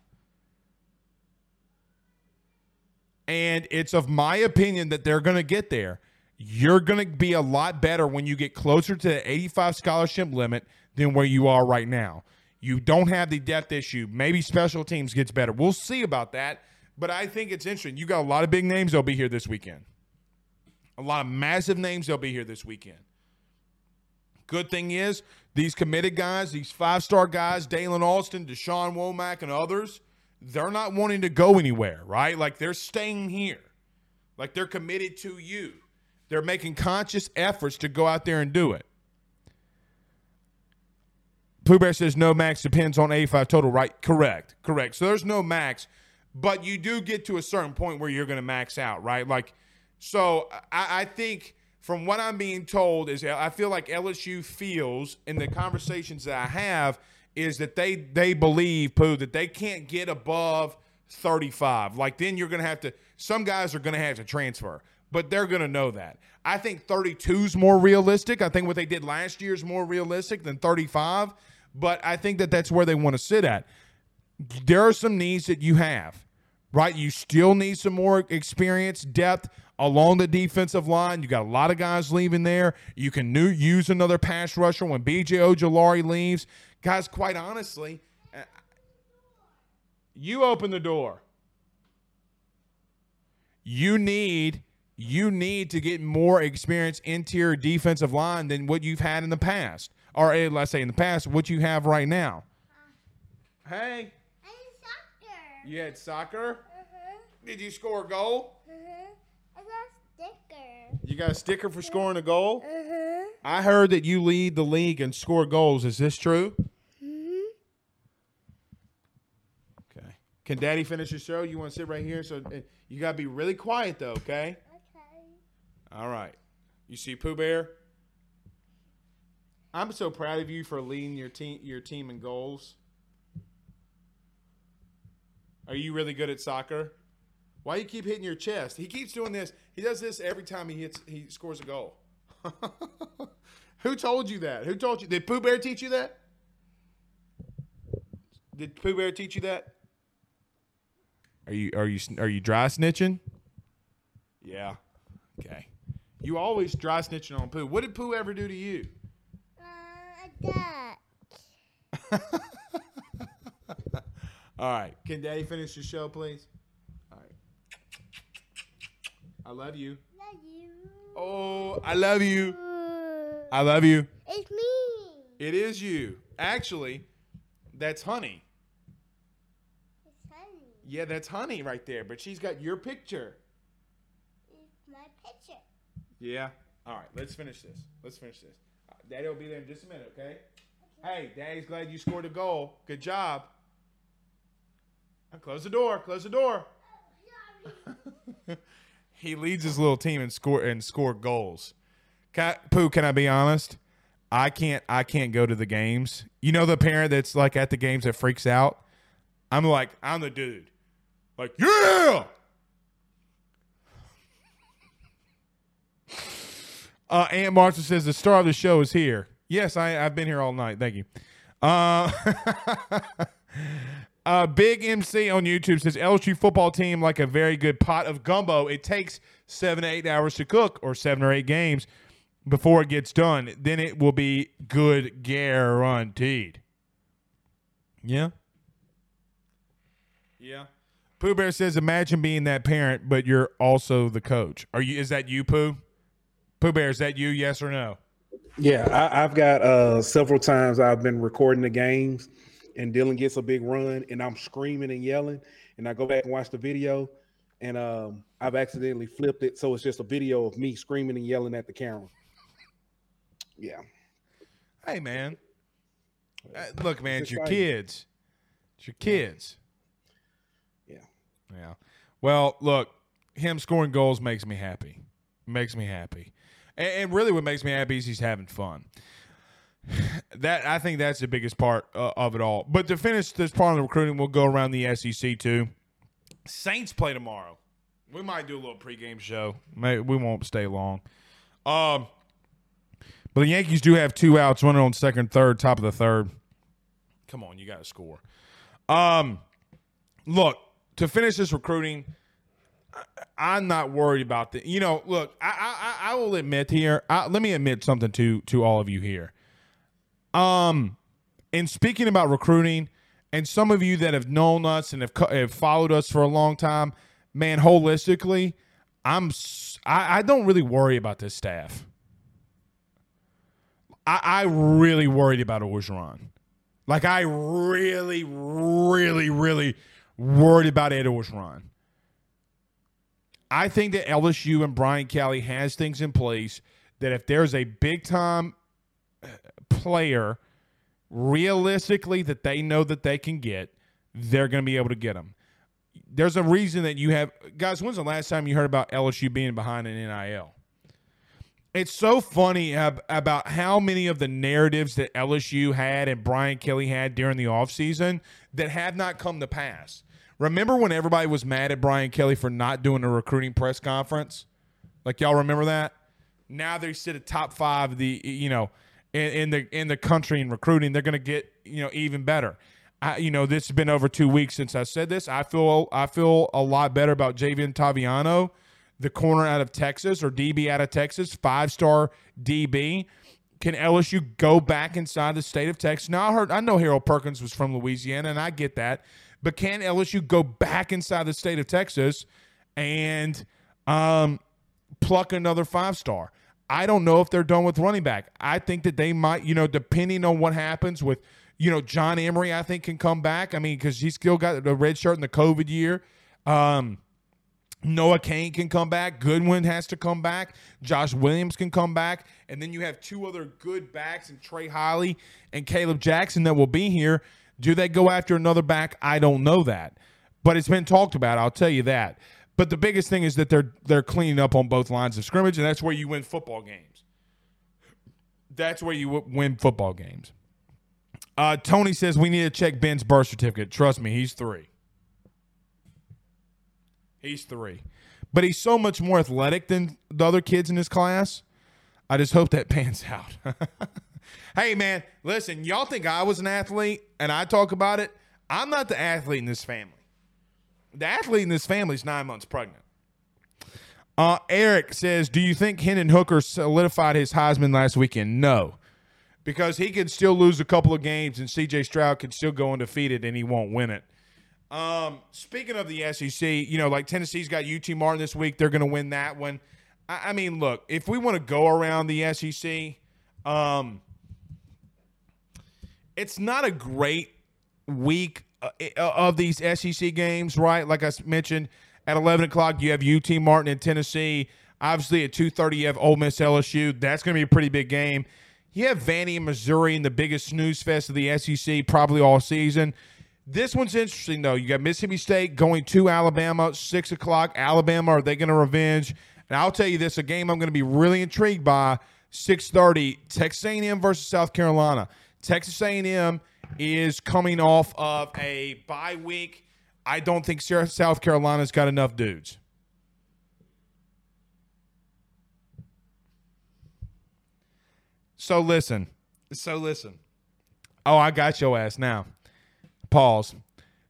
And it's of my opinion that they're going to get there. You're going to be a lot better when you get closer to the 85 scholarship limit than where you are right now. You don't have the depth issue. Maybe special teams gets better. We'll see about that. But I think it's interesting. You got a lot of big names They'll be here this weekend. A lot of massive names They'll be here this weekend. Good thing is, these committed guys, these five star guys, Daylen Austin, Dashawn Womack, and others, they're not wanting to go anywhere, right? Like they're staying here. Like they're committed to you. They're making conscious efforts to go out there and do it. Pooh Bear says no max depends on 85 total, right? Correct. Correct. So there's no max, but you do get to a certain point where you're going to max out, right? Like, so I, I think from what I'm being told is I feel like LSU feels in the conversations that I have – is that they they believe Pooh that they can't get above 35. Like then you're going to have to some guys are going to have to transfer, but they're going to know that. I think 32 is more realistic. I think what they did last year is more realistic than 35, but I think that that's where they want to sit at. There are some needs that you have, right? You still need some more experience, depth along the defensive line. You got a lot of guys leaving there. You can new, use another pass rusher when BJ Ojulari leaves. Guys, quite honestly, uh, you open the door. You need you need to get more experience interior defensive line than what you've had in the past. Or eh, let's say in the past, what you have right now. Hey. I soccer. You had soccer? Uh-huh. Did you score a goal? Uh-huh. I got a sticker. You got a sticker for scoring a goal? Uh-huh. I heard that you lead the league and score goals. Is this true? Mm-hmm. Okay. Can Daddy finish the show? You want to sit right here? So uh, you gotta be really quiet though, okay? Okay. All right. You see Pooh Bear? I'm so proud of you for leading your team your team in goals. Are you really good at soccer? Why you keep hitting your chest? He keeps doing this. He does this every time he hits he scores a goal. Who told you that? Who told you? Did Pooh Bear teach you that? Did Pooh Bear teach you that? Are you are you are you dry snitching? Yeah. Okay. You always dry snitching on Pooh. What did Pooh ever do to you? A duck. All right. Can Daddy finish the show, please? All right. I love you. Love you. Oh, I love you. I love you. It's me. It is you. Actually, that's Honey. It's honey. Yeah, that's Honey right there. But she's got your picture. It's my picture. Yeah. All right. Let's finish this. Let's finish this. Daddy will be there in just a minute, okay? Hey, Daddy's glad you scored a goal. Good job. Close the door. Close the door. he leads his little team and score and score goals. Can I, Pooh, can I be honest? I can't. I can't go to the games. You know the parent that's like at the games that freaks out. I'm like, I'm the dude. Like, yeah. Uh, Aunt Martha says the star of the show is here. Yes, I, I've been here all night. Thank you. Uh, uh, Big MC on YouTube says LSU football team like a very good pot of gumbo. It takes seven to eight hours to cook, or seven or eight games before it gets done. Then it will be good guaranteed. Yeah. Yeah. Pooh Bear says, "Imagine being that parent, but you're also the coach. Are you? Is that you, Pooh? Pooh Bear, is that you? Yes or no? Yeah, I, I've got uh several times I've been recording the games, and Dylan gets a big run, and I'm screaming and yelling, and I go back and watch the video, and um I've accidentally flipped it, so it's just a video of me screaming and yelling at the camera. Yeah, Hey, man. Uh, look, man, it's It's your kids. It's your kids. yeah. Yeah. Well, look, him scoring goals makes me happy. Makes me happy. And, and really, what makes me happy is he's having fun. That I think that's the biggest part uh, of it all. But to finish this part of the recruiting, we'll go around the SEC too. Saints play tomorrow. We might do a little pregame show. May, we won't stay long. Um, but the Yankees do have two outs, running on second, third, top of the third. Come on, you got to score. Um, look to finish this recruiting. I'm not worried about the. You know, look, I I, I will admit here. I, let me admit something to to all of you here. Um, in speaking about recruiting, and some of you that have known us and have, have followed us for a long time, man, holistically, I'm I, I don't really worry about this staff. I, I really worried about Orgeron. Like I really, really, really worried about Ed Orgeron. I think that LSU and Brian Kelly has things in place that if there's a big time uh, player realistically that they know that they can get, they're going to be able to get them. There's a reason that you have guys. When's the last time you heard about LSU being behind an NIL? It's so funny ab- about how many of the narratives that LSU had and Brian Kelly had during the offseason that have not come to pass. Remember when everybody was mad at Brian Kelly for not doing a recruiting press conference? Like y'all remember that? Now they sit at top five the you know in, in the in the country in recruiting. They're going to get you know even better. I, you know this has been over two weeks since I said this. I feel I feel a lot better about Javien Toviano, the corner out of Texas or DB out of Texas, five star DB. Can LSU go back inside the state of Texas? Now I heard I know Harold Perkins was from Louisiana, and I get that, but can LSU go back inside the state of Texas and um, pluck another five star? I don't know if they're done with running back. I think that they might, you know, depending on what happens with, you know, John Emery, I think can come back. I mean, because he's still got the red shirt in the COVID year. Um, Noah Cain can come back. Goodwin has to come back. Josh Williams can come back. And then you have two other good backs and Trey Holly and Kaleb Jackson that will be here. Do they go after another back? I don't know that. but it's been talked about. I'll tell you that. But the biggest thing is that they're they're cleaning up on both lines of scrimmage, and that's where you win football games. That's where you win football games. Uh, Tony says we need to check Ben's birth certificate. Trust me, he's three. He's three. But he's so much more athletic than the other kids in his class. I just hope that pans out. hey, man, listen, y'all think I was an athlete and I talk about it? I'm not the athlete in this family. The athlete in this family is nine months pregnant. Uh, Eric says, Do you think Hendon Hooker solidified his Heisman last weekend? No, because he could still lose a couple of games and CJ Stroud could still go undefeated and he won't win it. Um, speaking of the SEC, you know, like Tennessee's got UT Martin this week. They're going to win that one. I, mean, look, if we want to go around the SEC, um, it's not a great week uh, of these SEC games, right? Like I mentioned, at 11 o'clock, you have UT Martin in Tennessee. Obviously, at 2.30, you have Ole Miss LSU. That's going to be a pretty big game. You have Vandy and Missouri in the biggest snooze fest of the SEC probably all season. This one's interesting, though. You got Mississippi State going to Alabama, 6 o'clock. Alabama, are they going to revenge? And I'll tell you this, a game I'm going to be really intrigued by, 6.30, Texas A&M versus South Carolina. Texas A&M is coming off of a bye week. I don't think South Carolina's got enough dudes. So listen. So listen. Oh, I got your ass now. Pause.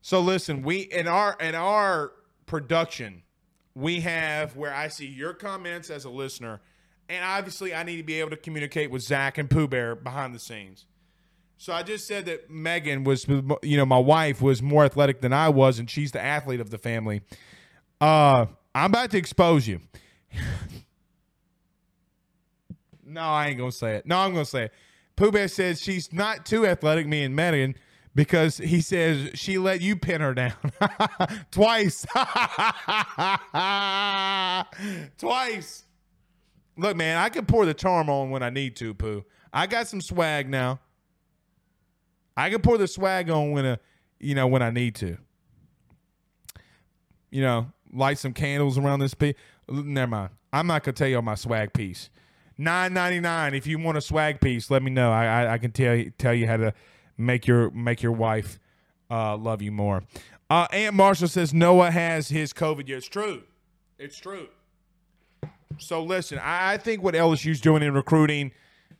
So listen, we in our in our production, we have where I see your comments as a listener, and obviously I need to be able to communicate with Zach and Pooh Bear behind the scenes. So I just said that Megan was, you know, my wife was more athletic than I was, and she's the athlete of the family. Uh, I'm about to expose you. no, I ain't gonna say it. No, I'm gonna say it. Pooh Bear says she's not too athletic, me and Megan, because he says she let you pin her down twice. twice. Look, man, I can pour the charm on when I need to, Pooh. I got some swag now. I can pour the swag on when a, you know, when I need to. You know, light some candles around this piece. Never mind. I'm not gonna tell you on my swag piece. Nine ninety nine. If you want a swag piece, let me know. I, I, I can tell you tell you how to make your make your wife uh, love you more. Uh, Aunt Marshall says Noah has his COVID. Yeah, it's true. It's true. So listen, I, I think what LSU's doing in recruiting,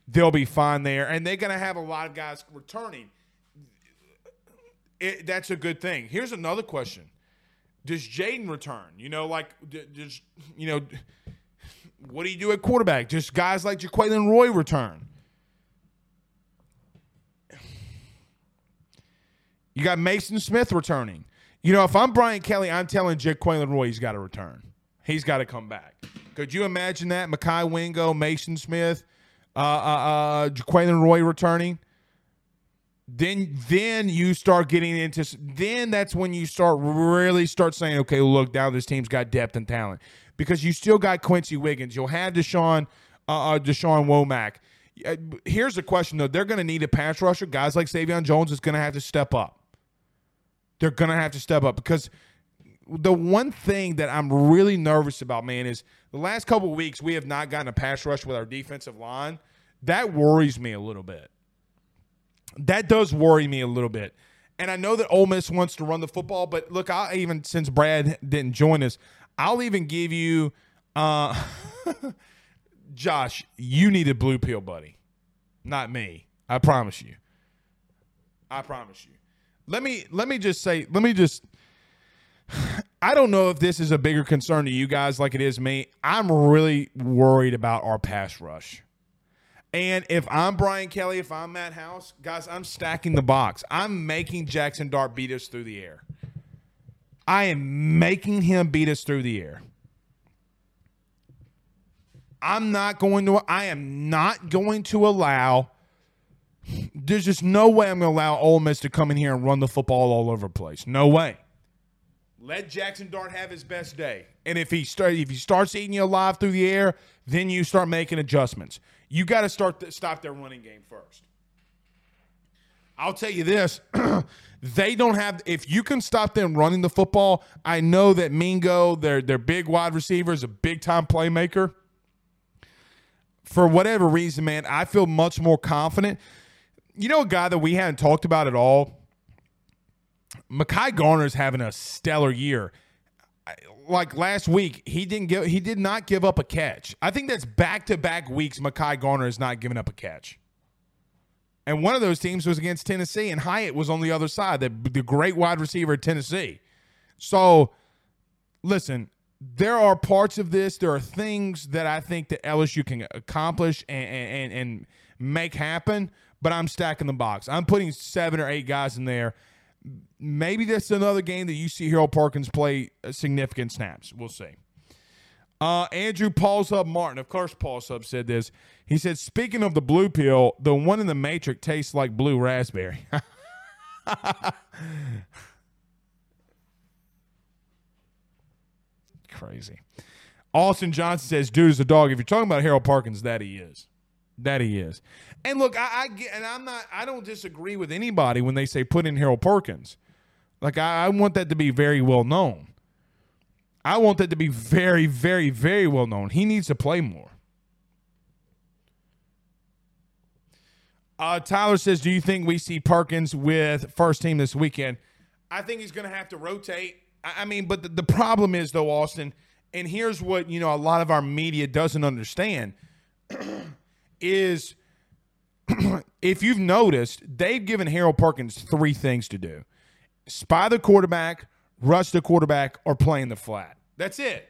they'll be fine there, and they're gonna have a lot of guys returning it, that's a good thing. Here's another question: Does Jayden return? You know, like does you know what do you do at quarterback? Just guys like Jaquelin Roy return. You got Mason Smith returning. You know, if I'm Brian Kelly, I'm telling Jaquelin Roy he's got to return. He's got to come back. Could you imagine that? Mekhi Wingo, Mason Smith, uh, uh, uh, Jaquelin Roy returning then then you start getting into then that's when you start really start saying okay look now this team's got depth and talent. Because you still got Quency Wiggins. You'll have Dashawn uh, uh Dashawn Womack. Uh, here's the question though. They're going to need a pass rusher. Guys like Sai'vion Jones is going to have to step up. They're going to have to step up because the one thing that I'm really nervous about man is the last couple weeks we have not gotten a pass rush with our defensive line. That worries me a little bit that does worry me a little bit. And I know that Ole Miss wants to run the football, but look, I even since Brad didn't join us, I'll even give you, uh, Josh, you need a blue pill, buddy, not me. I promise you. I promise you. Let me let me just say. Let me just. I don't know if this is a bigger concern to you guys like it is me. I'm really worried about our pass rush. And if I'm Brian Kelly, if I'm Matt House, guys, I'm stacking the box. I'm making Jackson Dart beat us through the air. I am making him beat us through the air. I'm not going to, I am not going to allow, there's just no way I'm going to allow Ole Miss to come in here and run the football all over the place. No way. Let Jackson Dart have his best day. And if he start if he starts eating you alive through the air, then you start making adjustments. You got to start stop their running game first. I'll tell you this. they don't have if you can stop them running the football, I know that Mingo, their their big wide receiver, is a big time playmaker. For whatever reason, man, I feel much more confident. You know a guy that we hadn't talked about at all? Mekhi Garner's having a stellar year. Like last week, he didn't give he did not give up a catch. I think that's back to back weeks Mekhi Garner has not given up a catch. And one of those teams was against Tennessee, and Hyatt was on the other side, the, the great wide receiver at Tennessee. So, listen, there are parts of this, there are things that I think that LSU can accomplish and, and, and make happen, but I'm stacking the box. I'm putting seven or eight guys in there. Maybe that's another game that you see Harold Perkins play uh, significant snaps. We'll see. Uh, Andrew Paul Sub Martin, of course, Paul Sub said this. He said, "Speaking of the blue pill, the one in the Matrix tastes like blue raspberry." Crazy. Austin Johnson says, "Dude is a dog." If you're talking about Harold Perkins, that he is, that he is. And look, I, I get, and I'm not, I don't disagree with anybody when they say put in Harold Perkins. Like I, I want that to be very well known. I want that to be very, very, very well known. He needs to play more. Uh, Tyler says, "Do you think we see Perkins with first team this weekend?" I think he's going to have to rotate. I, I mean, but the, the problem is though, Austin, and here's what you know: a lot of our media doesn't understand is if you've noticed, they've given Harold Perkins three things to do: spy the quarterback, rush the quarterback, or play in the flat. That's it.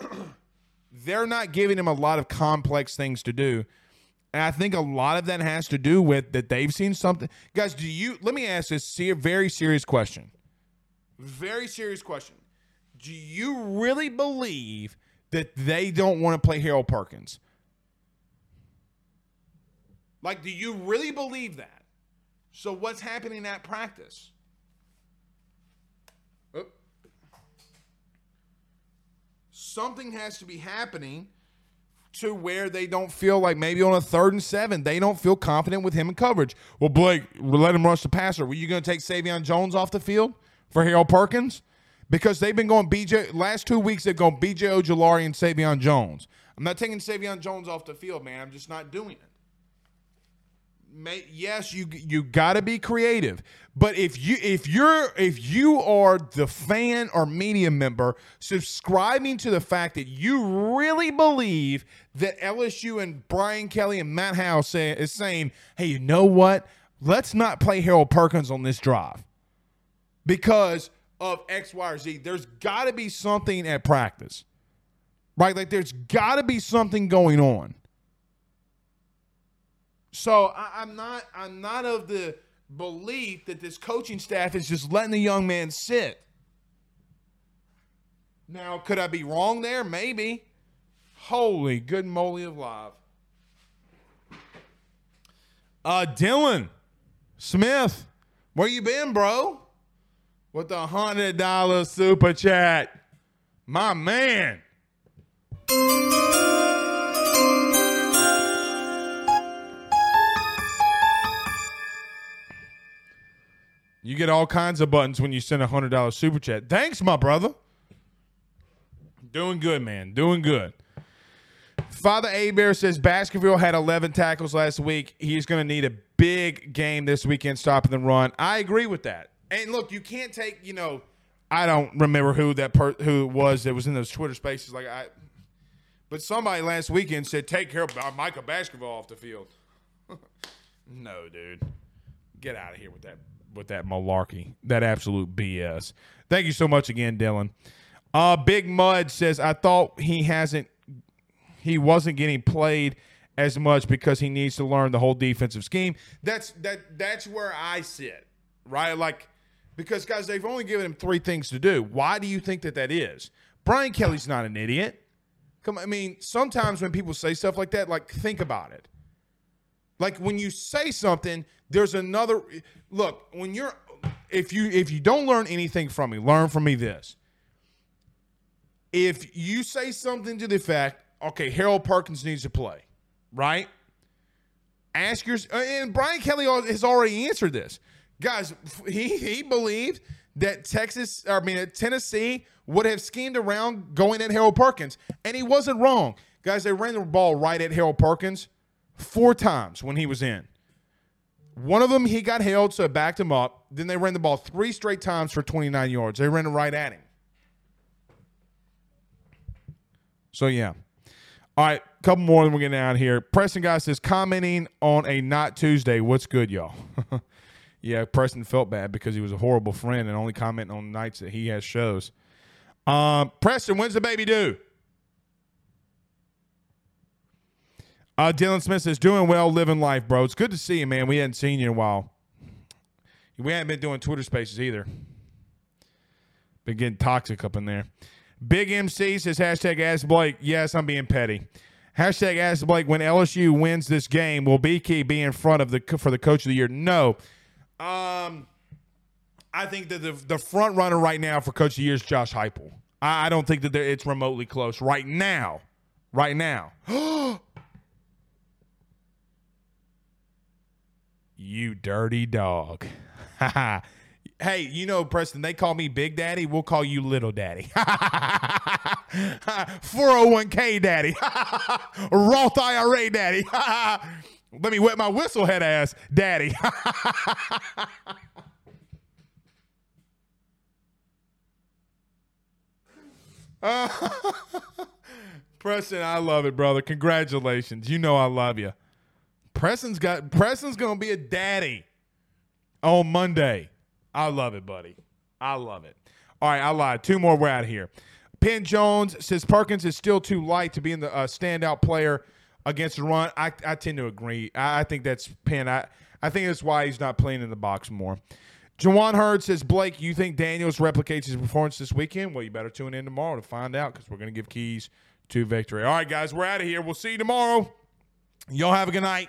They're not giving him a lot of complex things to do. And I think a lot of that has to do with that they've seen something. Guys, do you let me ask this see a very serious question. Very serious question. Do you really believe that they don't want to play Harold Perkins? Like, do you really believe that? So what's happening at practice? Something has to be happening to where they don't feel like maybe on a third and seven, they don't feel confident with him in coverage. Well, Blake, let him rush the passer. Were you going to take Sai'vion Jones off the field for Harold Perkins? Because they've been going BJ last two weeks, they've gone BJ Ojulari and Sai'vion Jones. I'm not taking Sai'vion Jones off the field, man. I'm just not doing it. May, yes, you you got to be creative. But if you if you're if you are the fan or media member subscribing to the fact that you really believe that LSU and Brian Kelly and Matt Howe say, is saying, "Hey, you know what? Let's not play Harold Perkins on this drive because of X, Y, or Z." There's got to be something at practice, right? Like there's got to be something going on. So I, I'm not I'm not of the belief that this coaching staff is just letting the young man sit. Now, could I be wrong there? Maybe. Holy good moly of live. Uh Dylan Smith, where you been, bro? With the hundred dollar super chat. My man. You get all kinds of buttons when you send a hundred dollar super chat. Thanks, my brother. Doing good, man. Doing good. Father A Bear says Baskerville had 11 tackles last week. He's going to need a big game this weekend stopping the run. I agree with that. And look, you can't take, you know, I don't remember who that per- who it was that was in those Twitter spaces like I but somebody last weekend said take care of uh, Micah Baskerville off the field. no, dude. Get out of here with that with that malarkey. That absolute BS. Thank you so much again, Dylan. Uh Big Mud says I thought he hasn't he wasn't getting played as much because he needs to learn the whole defensive scheme. That's that that's where I sit. Right? Like because guys, they've only given him three things to do. Why do you think that that is? Brian Kelly's not an idiot. Come, I mean, sometimes when people say stuff like that, like think about it. Like when you say something, there's another look. When you're, if you if you don't learn anything from me, learn from me this. If you say something to the effect, okay, Harold Perkins needs to play, right? Ask your and Brian Kelly has already answered this, guys. He he believed that Texas, I mean Tennessee would have schemed around going at Harold Perkins, and he wasn't wrong, guys. They ran the ball right at Harold Perkins four times when he was in. One of them he got held, so it backed him up. Then they ran the ball three straight times for 29 yards. They ran it right at him. So yeah. All right, A couple more than we're getting out here. Preston guy says commenting on a not Tuesday. What's good, y'all? yeah, Preston felt bad because he was a horrible friend and only commenting on nights that he has shows. Um, Preston, when's the baby due? Uh, Dylan Smith says, doing well, living life, bro. It's good to see you, man. We hadn't seen you in a while. We hadn't been doing Twitter spaces either. Been getting toxic up in there. Big MC says, hashtag Ask Blake. Yes, I'm being petty. Hashtag Ask Blake. When LSU wins this game, will BK be in front of the for the coach of the year? No. Um, I think that the the front runner right now for coach of the year is Josh Heupel. I, I don't think that it's remotely close right now. Right now. You dirty dog. hey, you know, Preston, they call me Big Daddy. We'll call you Little Daddy. 401k Daddy. Roth IRA Daddy. Let me wet my whistle head ass Daddy. uh, Preston, I love it, brother. Congratulations. You know I love you. Preston's got Preston's gonna be a daddy on Monday. I love it, buddy. I love it. All right, I lied. Two more. We're out of here. Penn Jones says Perkins is still too light to be in the uh, standout player against the run. I, I tend to agree. I, I think that's Penn. I, I think that's why he's not playing in the box more. Jawan Hurd says, Blake, you think Daniels replicates his performance this weekend? Well, you better tune in tomorrow to find out because we're going to give keys to victory. All right, guys, we're out of here. We'll see you tomorrow. Y'all have a good night.